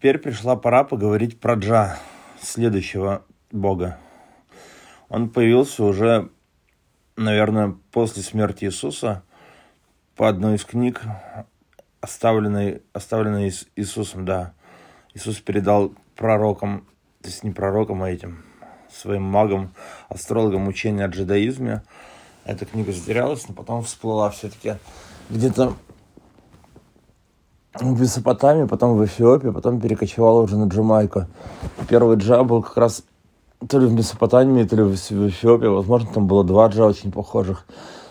теперь пришла пора поговорить про Джа, следующего бога. Он появился уже, наверное, после смерти Иисуса по одной из книг, оставленной, оставленной Иисусом, да. Иисус передал пророкам, то есть не пророкам, а этим своим магам, астрологам учения о джедаизме. Эта книга затерялась, но потом всплыла все-таки где-то в Месопотамии, потом в Эфиопии, потом перекочевала уже на Джамайку. Первый джа был как раз то ли в Месопотамии, то ли в Эфиопии. Возможно, там было два джа очень похожих.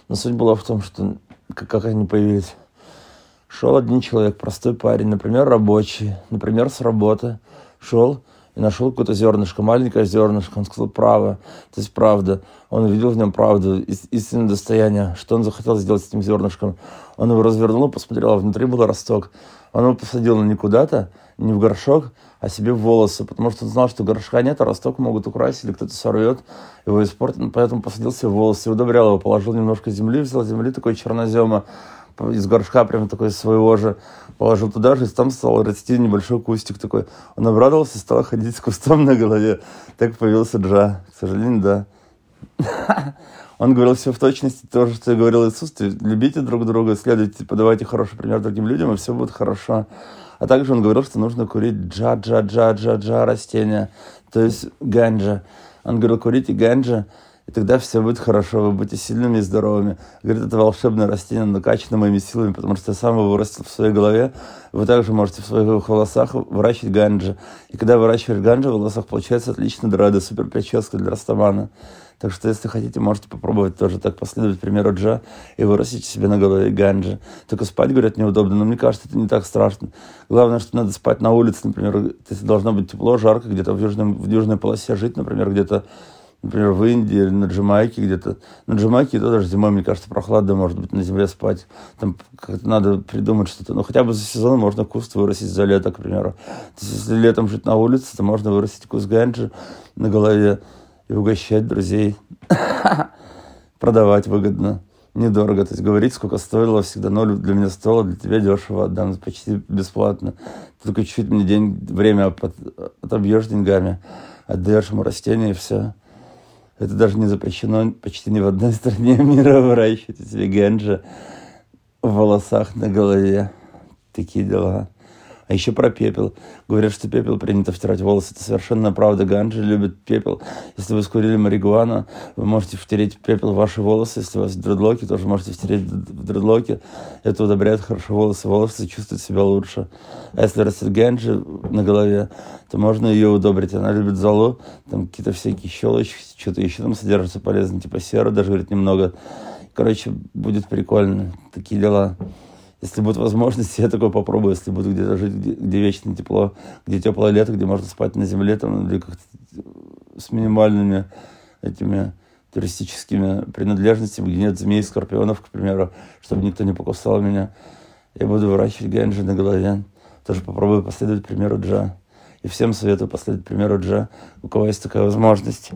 Но суть была в том, что как, они появились. Шел один человек, простой парень, например, рабочий, например, с работы. Шел и нашел какое-то зернышко, маленькое зернышко. Он сказал право, то есть правда. Он увидел в нем правду, истинное достояние. Что он захотел сделать с этим зернышком? Он его развернул, посмотрел, а внутри был росток. Он его посадил не куда-то, не в горшок, а себе в волосы, потому что он знал, что горшка нет, а росток могут украсть, или кто-то сорвет, его испортит, поэтому посадил себе волосы, удобрял его, положил немножко земли, взял земли такой чернозема, из горшка прям такой своего же, положил туда же, и там стал расти небольшой кустик такой. Он обрадовался стал ходить с кустом на голове. Так появился Джа. К сожалению, да. Он говорил все в точности то же, что говорил Иисус. Любите друг друга, следуйте, подавайте хороший пример другим людям, и все будет хорошо. А также он говорил, что нужно курить джа-джа-джа-джа-джа растения, то есть ганджа. Он говорил, курите ганджа, и тогда все будет хорошо, вы будете сильными и здоровыми. Говорит, это волшебное растение, накачано моими силами, потому что я сам его вырастил в своей голове. Вы также можете в своих волосах выращивать ганджа. И когда выращиваешь ганджа, в волосах получается отлично дреды, супер прическа для растамана. Так что, если хотите, можете попробовать тоже так последовать примеру Джа и вырастить себе на голове ганджа. Только спать, говорят, неудобно, но мне кажется, это не так страшно. Главное, что надо спать на улице, например, если должно быть тепло, жарко, где-то в, южном, в южной полосе жить, например, где-то например, в Индии или на Джамайке где-то. На Джамайке то даже зимой, мне кажется, прохладно может быть на земле спать. Там как-то надо придумать что-то. Ну, хотя бы за сезон можно куст вырастить за лето, к примеру. То есть, если летом жить на улице, то можно вырастить куст ганджи на голове и угощать друзей. Продавать выгодно. Недорого. То есть говорить, сколько стоило, всегда ноль для меня стоило, для тебя дешево отдам, почти бесплатно. Только чуть-чуть мне день, время отобьешь деньгами, отдаешь ему растение и все. Это даже не запрещено почти ни в одной стране мира выращивать себе генджа в волосах на голове. Такие дела. А еще про пепел. Говорят, что пепел принято втирать в волосы. Это совершенно правда. Ганджи любит пепел. Если вы скурили марихуану, вы можете втереть пепел в ваши волосы. Если у вас дредлоки, тоже можете втереть в дредлоки. Это удобряет хорошо волосы. Волосы чувствуют себя лучше. А если растет ганджи на голове, то можно ее удобрить. Она любит золу. Там какие-то всякие щелочки, что-то еще там содержится полезно. Типа серы даже, говорит, немного. Короче, будет прикольно. Такие дела. Если будет возможность, я такое попробую, если буду где-то жить, где, где вечно тепло, где теплое лето, где можно спать на земле, там, или как с минимальными этими туристическими принадлежностями, где нет змей, скорпионов, к примеру, чтобы никто не покусал меня. Я буду выращивать ганджи на голове. Тоже попробую последовать примеру Джа. И всем советую последовать примеру Джа, у кого есть такая возможность.